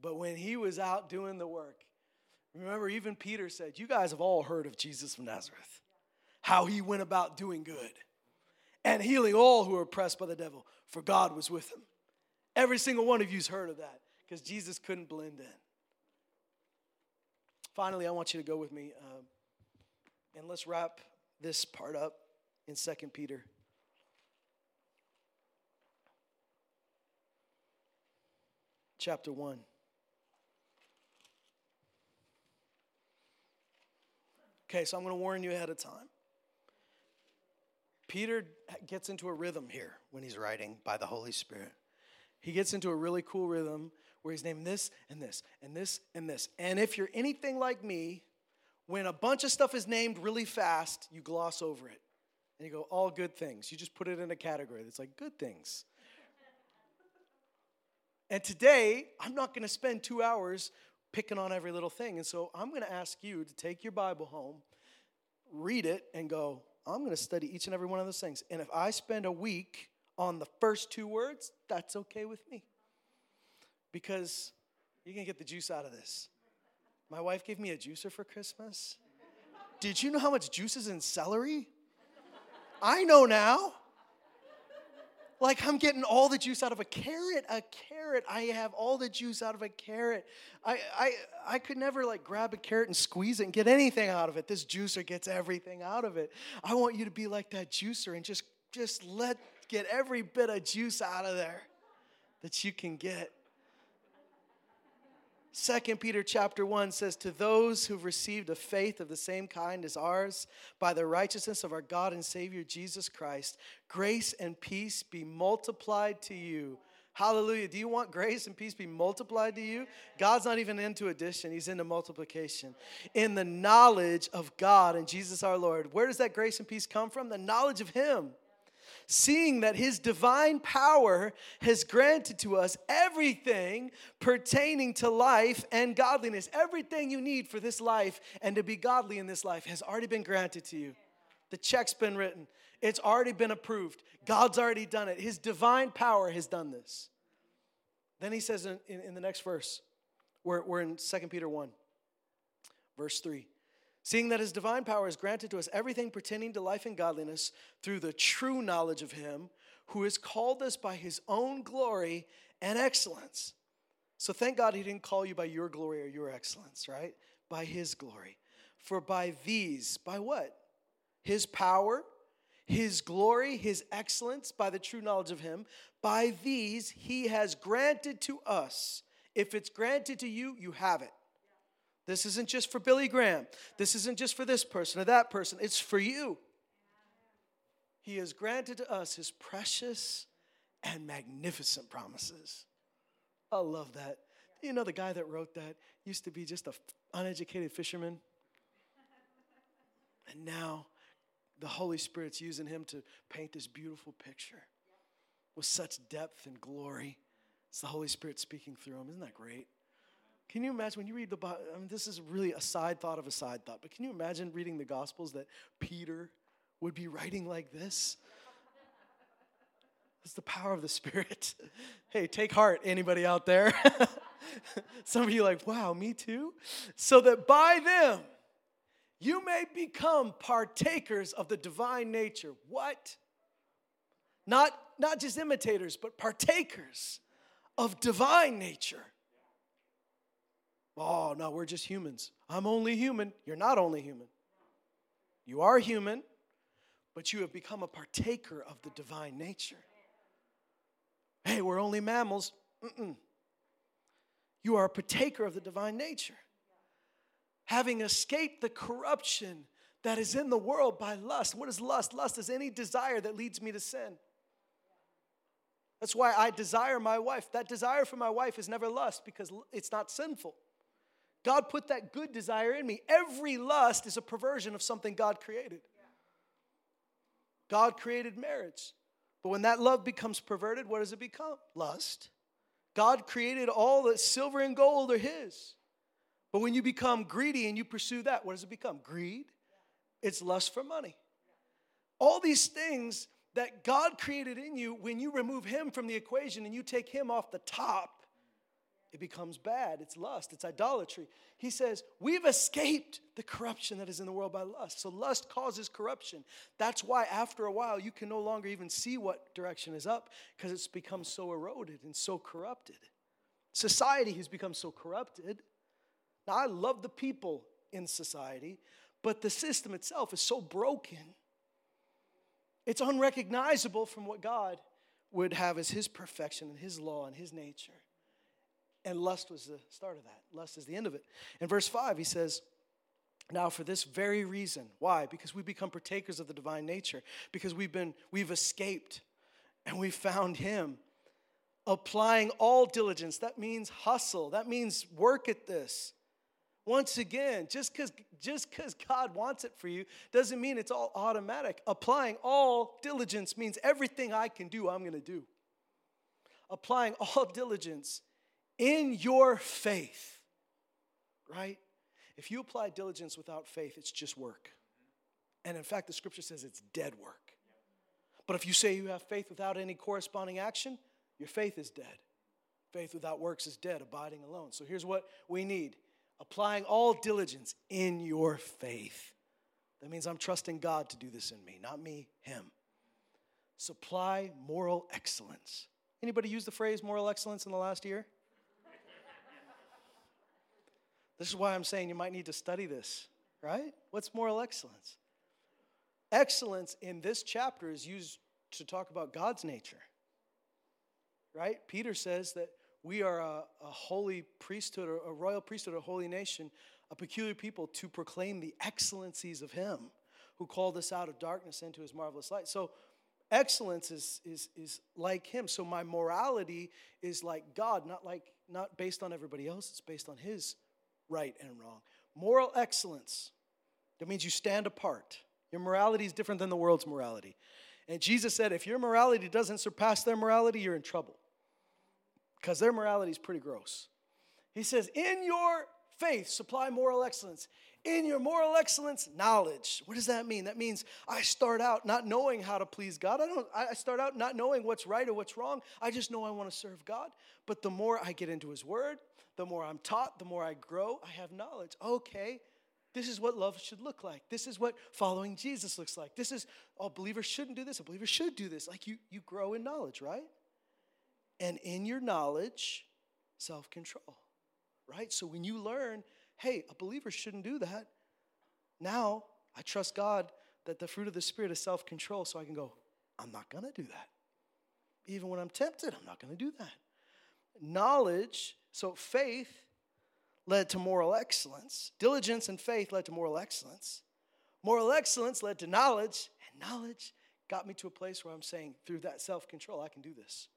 But when he was out doing the work, remember, even Peter said, You guys have all heard of Jesus from Nazareth, how he went about doing good and healing all who were oppressed by the devil, for God was with him. Every single one of you's heard of that because Jesus couldn't blend in. Finally, I want you to go with me um, and let's wrap this part up in 2 Peter. Chapter 1. Okay, so I'm going to warn you ahead of time. Peter gets into a rhythm here when he's writing by the Holy Spirit. He gets into a really cool rhythm where he's naming this and this and this and this. And if you're anything like me, when a bunch of stuff is named really fast, you gloss over it. And you go, all good things. You just put it in a category that's like good things. and today, I'm not going to spend two hours picking on every little thing. And so I'm going to ask you to take your Bible home, read it, and go, I'm going to study each and every one of those things. And if I spend a week on the first two words, that's okay with me. Because you're going to get the juice out of this. My wife gave me a juicer for Christmas. Did you know how much juice is in celery? I know now. Like I'm getting all the juice out of a carrot. A carrot. I have all the juice out of a carrot. I, I, I could never like grab a carrot and squeeze it and get anything out of it. This juicer gets everything out of it. I want you to be like that juicer and just, just let get every bit of juice out of there that you can get. Second Peter chapter 1 says, To those who've received a faith of the same kind as ours, by the righteousness of our God and Savior Jesus Christ, grace and peace be multiplied to you. Hallelujah. Do you want grace and peace be multiplied to you? God's not even into addition, He's into multiplication. In the knowledge of God and Jesus our Lord. Where does that grace and peace come from? The knowledge of Him seeing that his divine power has granted to us everything pertaining to life and godliness. Everything you need for this life and to be godly in this life has already been granted to you. The check's been written, it's already been approved. God's already done it. His divine power has done this. Then he says in, in, in the next verse, we're, we're in 2 Peter 1, verse 3. Seeing that his divine power has granted to us everything pertaining to life and godliness through the true knowledge of him who has called us by his own glory and excellence. So thank God he didn't call you by your glory or your excellence, right? By his glory. For by these, by what? His power, his glory, his excellence, by the true knowledge of him, by these he has granted to us. If it's granted to you, you have it. This isn't just for Billy Graham. This isn't just for this person or that person. It's for you. He has granted to us his precious and magnificent promises. I love that. You know, the guy that wrote that used to be just an uneducated fisherman. And now the Holy Spirit's using him to paint this beautiful picture with such depth and glory. It's the Holy Spirit speaking through him. Isn't that great? Can you imagine when you read the Bible? I mean, this is really a side thought of a side thought, but can you imagine reading the Gospels that Peter would be writing like this? It's the power of the Spirit. Hey, take heart, anybody out there? Some of you like, wow, me too? So that by them you may become partakers of the divine nature. What? Not, not just imitators, but partakers of divine nature Oh, no, we're just humans. I'm only human. You're not only human. You are human, but you have become a partaker of the divine nature. Hey, we're only mammals. Mm-mm. You are a partaker of the divine nature. Having escaped the corruption that is in the world by lust. What is lust? Lust is any desire that leads me to sin. That's why I desire my wife. That desire for my wife is never lust because it's not sinful. God put that good desire in me. Every lust is a perversion of something God created. God created marriage. But when that love becomes perverted, what does it become? Lust. God created all the silver and gold are His. But when you become greedy and you pursue that, what does it become? Greed. It's lust for money. All these things that God created in you, when you remove Him from the equation and you take Him off the top, it becomes bad. It's lust, it's idolatry. He says, We've escaped the corruption that is in the world by lust. So lust causes corruption. That's why after a while you can no longer even see what direction is up because it's become so eroded and so corrupted. Society has become so corrupted. Now, I love the people in society, but the system itself is so broken. It's unrecognizable from what God would have as His perfection and His law and His nature. And lust was the start of that. Lust is the end of it. In verse 5, he says, now for this very reason. Why? Because we become partakers of the divine nature. Because we've been, we've escaped and we found him. Applying all diligence. That means hustle. That means work at this. Once again, just because just because God wants it for you doesn't mean it's all automatic. Applying all diligence means everything I can do, I'm going to do. Applying all diligence in your faith, right? If you apply diligence without faith, it's just work. And in fact, the scripture says it's dead work. But if you say you have faith without any corresponding action, your faith is dead. Faith without works is dead, abiding alone. So here's what we need applying all diligence in your faith. That means I'm trusting God to do this in me, not me, Him. Supply moral excellence. Anybody use the phrase moral excellence in the last year? This is why I'm saying you might need to study this, right? What's moral excellence? Excellence in this chapter is used to talk about God's nature, right? Peter says that we are a, a holy priesthood, a royal priesthood, a holy nation, a peculiar people to proclaim the excellencies of Him who called us out of darkness into His marvelous light. So, excellence is, is, is like Him. So, my morality is like God, not, like, not based on everybody else, it's based on His right and wrong. Moral excellence, that means you stand apart. Your morality is different than the world's morality. And Jesus said, if your morality doesn't surpass their morality, you're in trouble. Because their morality is pretty gross. He says, in your faith, supply moral excellence. In your moral excellence, knowledge. What does that mean? That means I start out not knowing how to please God. I don't I start out not knowing what's right or what's wrong. I just know I want to serve God. But the more I get into his word, the more I'm taught, the more I grow, I have knowledge. Okay, this is what love should look like. This is what following Jesus looks like. This is, oh, believers shouldn't do this. A believer should do this. Like you, you grow in knowledge, right? And in your knowledge, self control, right? So when you learn, hey, a believer shouldn't do that, now I trust God that the fruit of the Spirit is self control, so I can go, I'm not gonna do that. Even when I'm tempted, I'm not gonna do that. Knowledge so faith led to moral excellence. Diligence and faith led to moral excellence. Moral excellence led to knowledge, and knowledge got me to a place where I'm saying, through that self control, I can do this.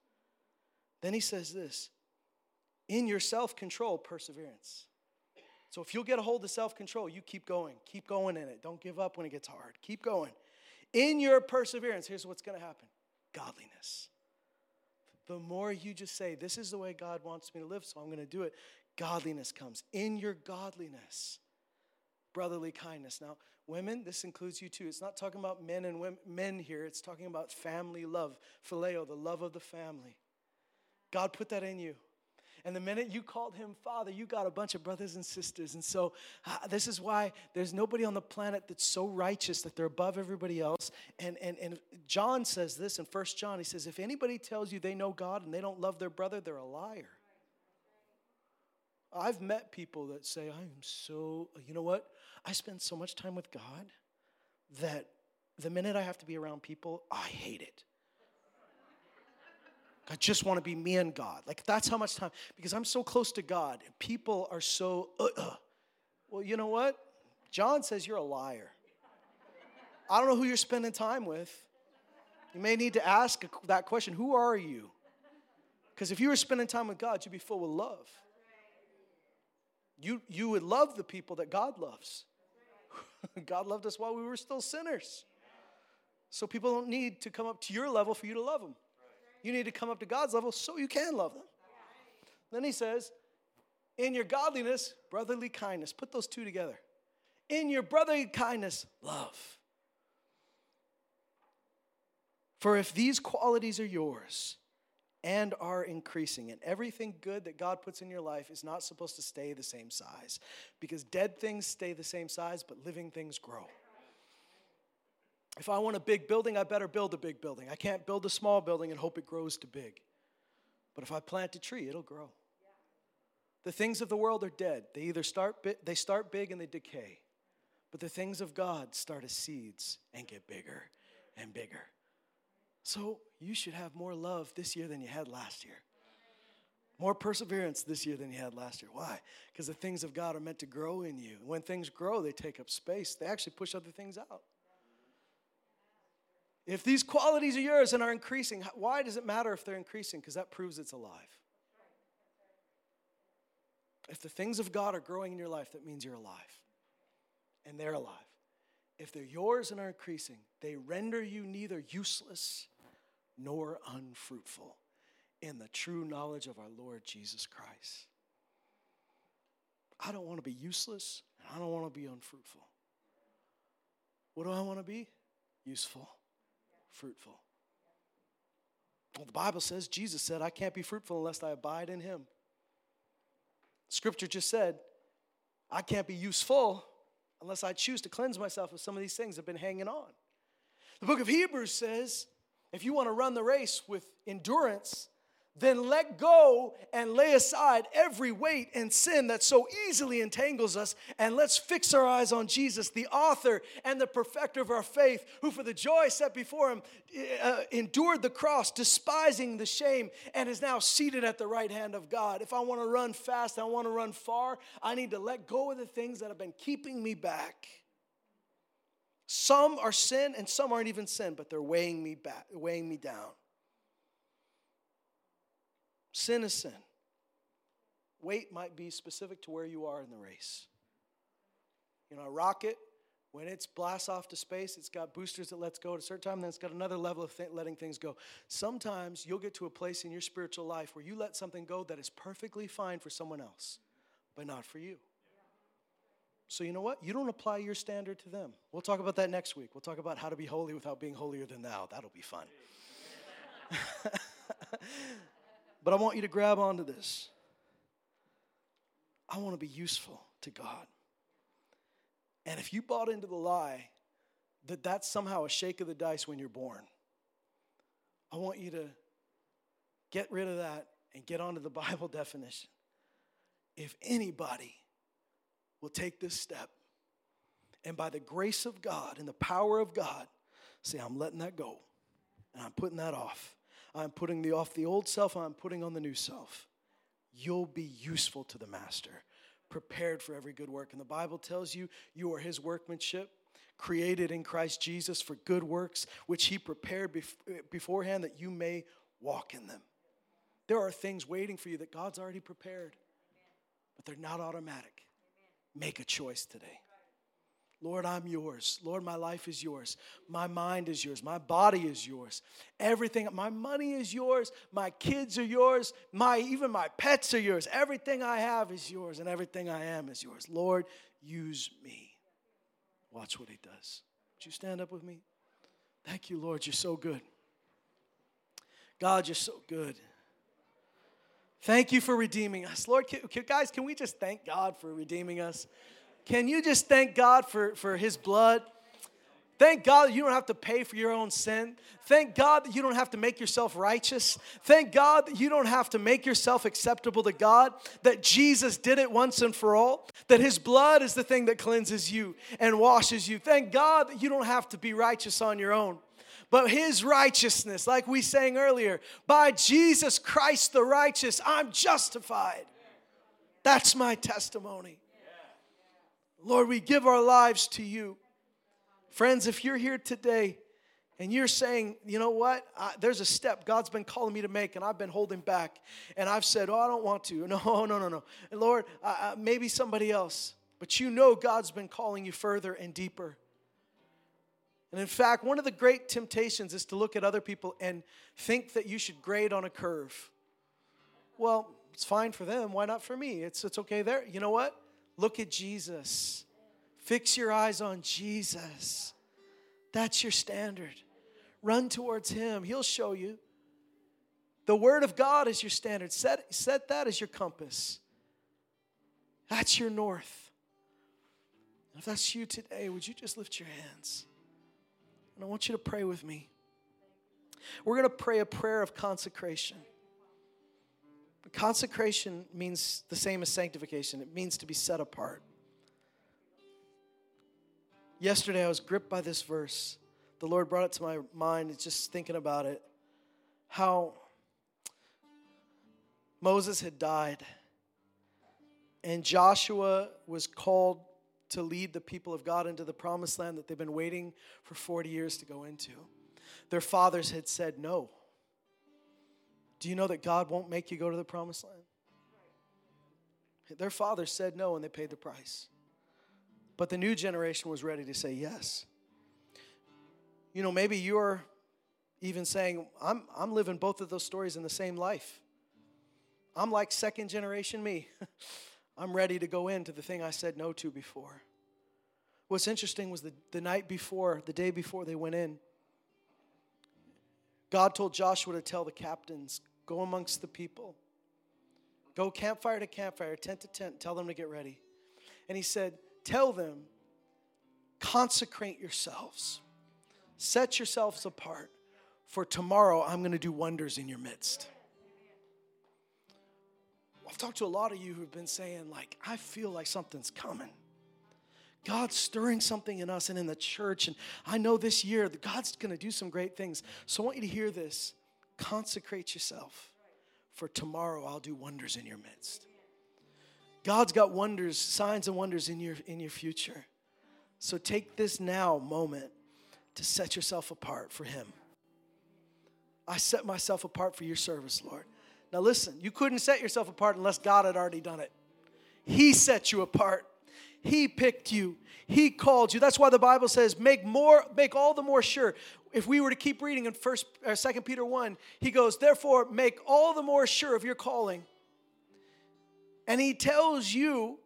Then he says this in your self control, perseverance. So if you'll get a hold of self control, you keep going. Keep going in it. Don't give up when it gets hard. Keep going. In your perseverance, here's what's going to happen godliness the more you just say, This is the way God wants me to live, so I'm going to do it, godliness comes. In your godliness, brotherly kindness. Now, women, this includes you too. It's not talking about men and women, men here, it's talking about family love, phileo, the love of the family. God put that in you. And the minute you called him father, you got a bunch of brothers and sisters. And so, uh, this is why there's nobody on the planet that's so righteous that they're above everybody else. And, and, and John says this in First John. He says, If anybody tells you they know God and they don't love their brother, they're a liar. I've met people that say, I am so, you know what? I spend so much time with God that the minute I have to be around people, I hate it. I just want to be me and God. Like that's how much time, because I'm so close to God. People are so, uh, uh. well, you know what? John says you're a liar. I don't know who you're spending time with. You may need to ask that question Who are you? Because if you were spending time with God, you'd be full with love. You, you would love the people that God loves. God loved us while we were still sinners. So people don't need to come up to your level for you to love them. You need to come up to God's level so you can love them. Then he says, in your godliness, brotherly kindness. Put those two together. In your brotherly kindness, love. For if these qualities are yours and are increasing, and everything good that God puts in your life is not supposed to stay the same size, because dead things stay the same size, but living things grow. If I want a big building, I better build a big building. I can't build a small building and hope it grows to big. But if I plant a tree, it'll grow. The things of the world are dead. They either start bi- they start big and they decay. But the things of God start as seeds and get bigger and bigger. So you should have more love this year than you had last year. More perseverance this year than you had last year. Why? Because the things of God are meant to grow in you. When things grow, they take up space. They actually push other things out. If these qualities are yours and are increasing, why does it matter if they're increasing? Because that proves it's alive. If the things of God are growing in your life, that means you're alive. And they're alive. If they're yours and are increasing, they render you neither useless nor unfruitful in the true knowledge of our Lord Jesus Christ. I don't want to be useless and I don't want to be unfruitful. What do I want to be? Useful, fruitful. Well, the Bible says, Jesus said, I can't be fruitful unless I abide in Him. Scripture just said, I can't be useful unless I choose to cleanse myself of some of these things that have been hanging on. The book of Hebrews says, if you want to run the race with endurance, then let go and lay aside every weight and sin that so easily entangles us, and let's fix our eyes on Jesus, the author and the perfecter of our faith, who for the joy set before him uh, endured the cross, despising the shame, and is now seated at the right hand of God. If I want to run fast, I want to run far, I need to let go of the things that have been keeping me back. Some are sin, and some aren't even sin, but they're weighing me back, weighing me down. Sin is sin. Weight might be specific to where you are in the race. You know, a rocket, when it's blasts off to space, it's got boosters that lets go at a certain time, then it's got another level of th- letting things go. Sometimes you'll get to a place in your spiritual life where you let something go that is perfectly fine for someone else, but not for you. So, you know what? You don't apply your standard to them. We'll talk about that next week. We'll talk about how to be holy without being holier than thou. That'll be fun. But I want you to grab onto this. I want to be useful to God. And if you bought into the lie that that's somehow a shake of the dice when you're born, I want you to get rid of that and get onto the Bible definition. If anybody will take this step and by the grace of God and the power of God, say, I'm letting that go and I'm putting that off I'm putting the off the old self, I'm putting on the new self. You'll be useful to the master, prepared for every good work. And the Bible tells you you are his workmanship, created in Christ Jesus for good works, which he prepared bef- beforehand that you may walk in them. There are things waiting for you that God's already prepared, but they're not automatic. Make a choice today. Lord, I'm yours. Lord, my life is yours. My mind is yours. My body is yours. Everything, my money is yours. My kids are yours. My even my pets are yours. Everything I have is yours and everything I am is yours. Lord, use me. Watch what he does. Would you stand up with me? Thank you, Lord. You're so good. God, you're so good. Thank you for redeeming us. Lord, can, guys, can we just thank God for redeeming us? Can you just thank God for, for His blood? Thank God you don't have to pay for your own sin. Thank God that you don't have to make yourself righteous. Thank God that you don't have to make yourself acceptable to God, that Jesus did it once and for all, that His blood is the thing that cleanses you and washes you. Thank God that you don't have to be righteous on your own. But his righteousness, like we sang earlier, by Jesus Christ the righteous, I'm justified. That's my testimony. Lord, we give our lives to you. Friends, if you're here today and you're saying, you know what? I, there's a step God's been calling me to make, and I've been holding back. And I've said, oh, I don't want to. No, no, no, no. And Lord, uh, maybe somebody else. But you know God's been calling you further and deeper. And in fact, one of the great temptations is to look at other people and think that you should grade on a curve. Well, it's fine for them. Why not for me? It's, it's okay there. You know what? Look at Jesus. Fix your eyes on Jesus. That's your standard. Run towards Him, He'll show you. The Word of God is your standard. Set, set that as your compass. That's your north. if that's you today, would you just lift your hands? And I want you to pray with me. We're going to pray a prayer of consecration. Consecration means the same as sanctification, it means to be set apart. Yesterday, I was gripped by this verse. The Lord brought it to my mind, just thinking about it. How Moses had died, and Joshua was called to lead the people of God into the promised land that they've been waiting for 40 years to go into. Their fathers had said no. Do you know that God won't make you go to the promised land? Their father said no and they paid the price. But the new generation was ready to say yes. You know, maybe you're even saying, I'm, I'm living both of those stories in the same life. I'm like second generation me. I'm ready to go into the thing I said no to before. What's interesting was the, the night before, the day before they went in, God told Joshua to tell the captains, go amongst the people. Go campfire to campfire, tent to tent, tell them to get ready. And he said, Tell them, consecrate yourselves, set yourselves apart, for tomorrow I'm going to do wonders in your midst. I've talked to a lot of you who've been saying, like, I feel like something's coming. God's stirring something in us and in the church. And I know this year that God's going to do some great things. So I want you to hear this. Consecrate yourself, for tomorrow I'll do wonders in your midst. God's got wonders, signs and wonders in your in your future. So take this now moment to set yourself apart for him. I set myself apart for your service, Lord. Now listen, you couldn't set yourself apart unless God had already done it. He set you apart. He picked you. He called you. That's why the Bible says, make more, make all the more sure. If we were to keep reading in first or second Peter 1, he goes, therefore, make all the more sure of your calling. And he tells you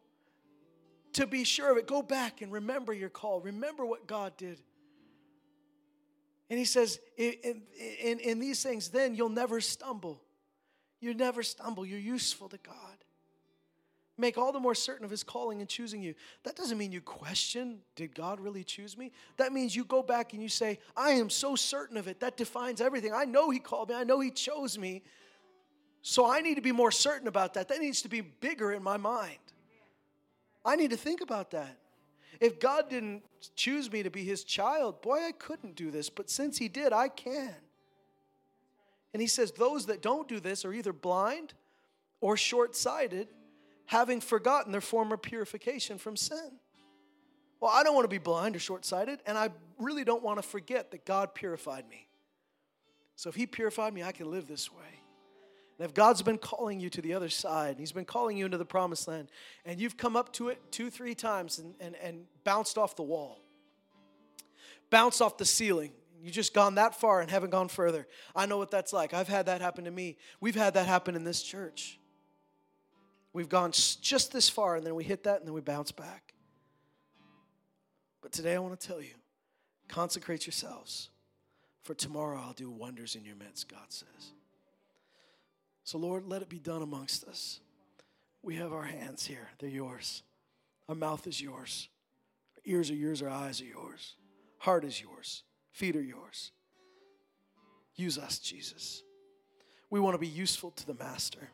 to be sure of it. Go back and remember your call. Remember what God did. And he says, in, in, in, these things, then you'll never stumble. You never stumble. You're useful to God. Make all the more certain of his calling and choosing you. That doesn't mean you question, did God really choose me? That means you go back and you say, I am so certain of it. That defines everything. I know he called me. I know he chose me. So I need to be more certain about that. That needs to be bigger in my mind. I need to think about that. If God didn't choose me to be his child, boy, I couldn't do this. But since he did, I can. And he says, Those that don't do this are either blind or short sighted, having forgotten their former purification from sin. Well, I don't want to be blind or short sighted, and I really don't want to forget that God purified me. So if he purified me, I can live this way. And if God's been calling you to the other side, and He's been calling you into the promised land, and you've come up to it two, three times and, and, and bounced off the wall, bounced off the ceiling, you just gone that far and haven't gone further. I know what that's like. I've had that happen to me. We've had that happen in this church. We've gone just this far and then we hit that and then we bounce back. But today I want to tell you consecrate yourselves, for tomorrow I'll do wonders in your midst, God says. So, Lord, let it be done amongst us. We have our hands here, they're yours. Our mouth is yours. Our ears are yours, our eyes are yours. Heart is yours. Feet are yours. Use us, Jesus. We want to be useful to the Master.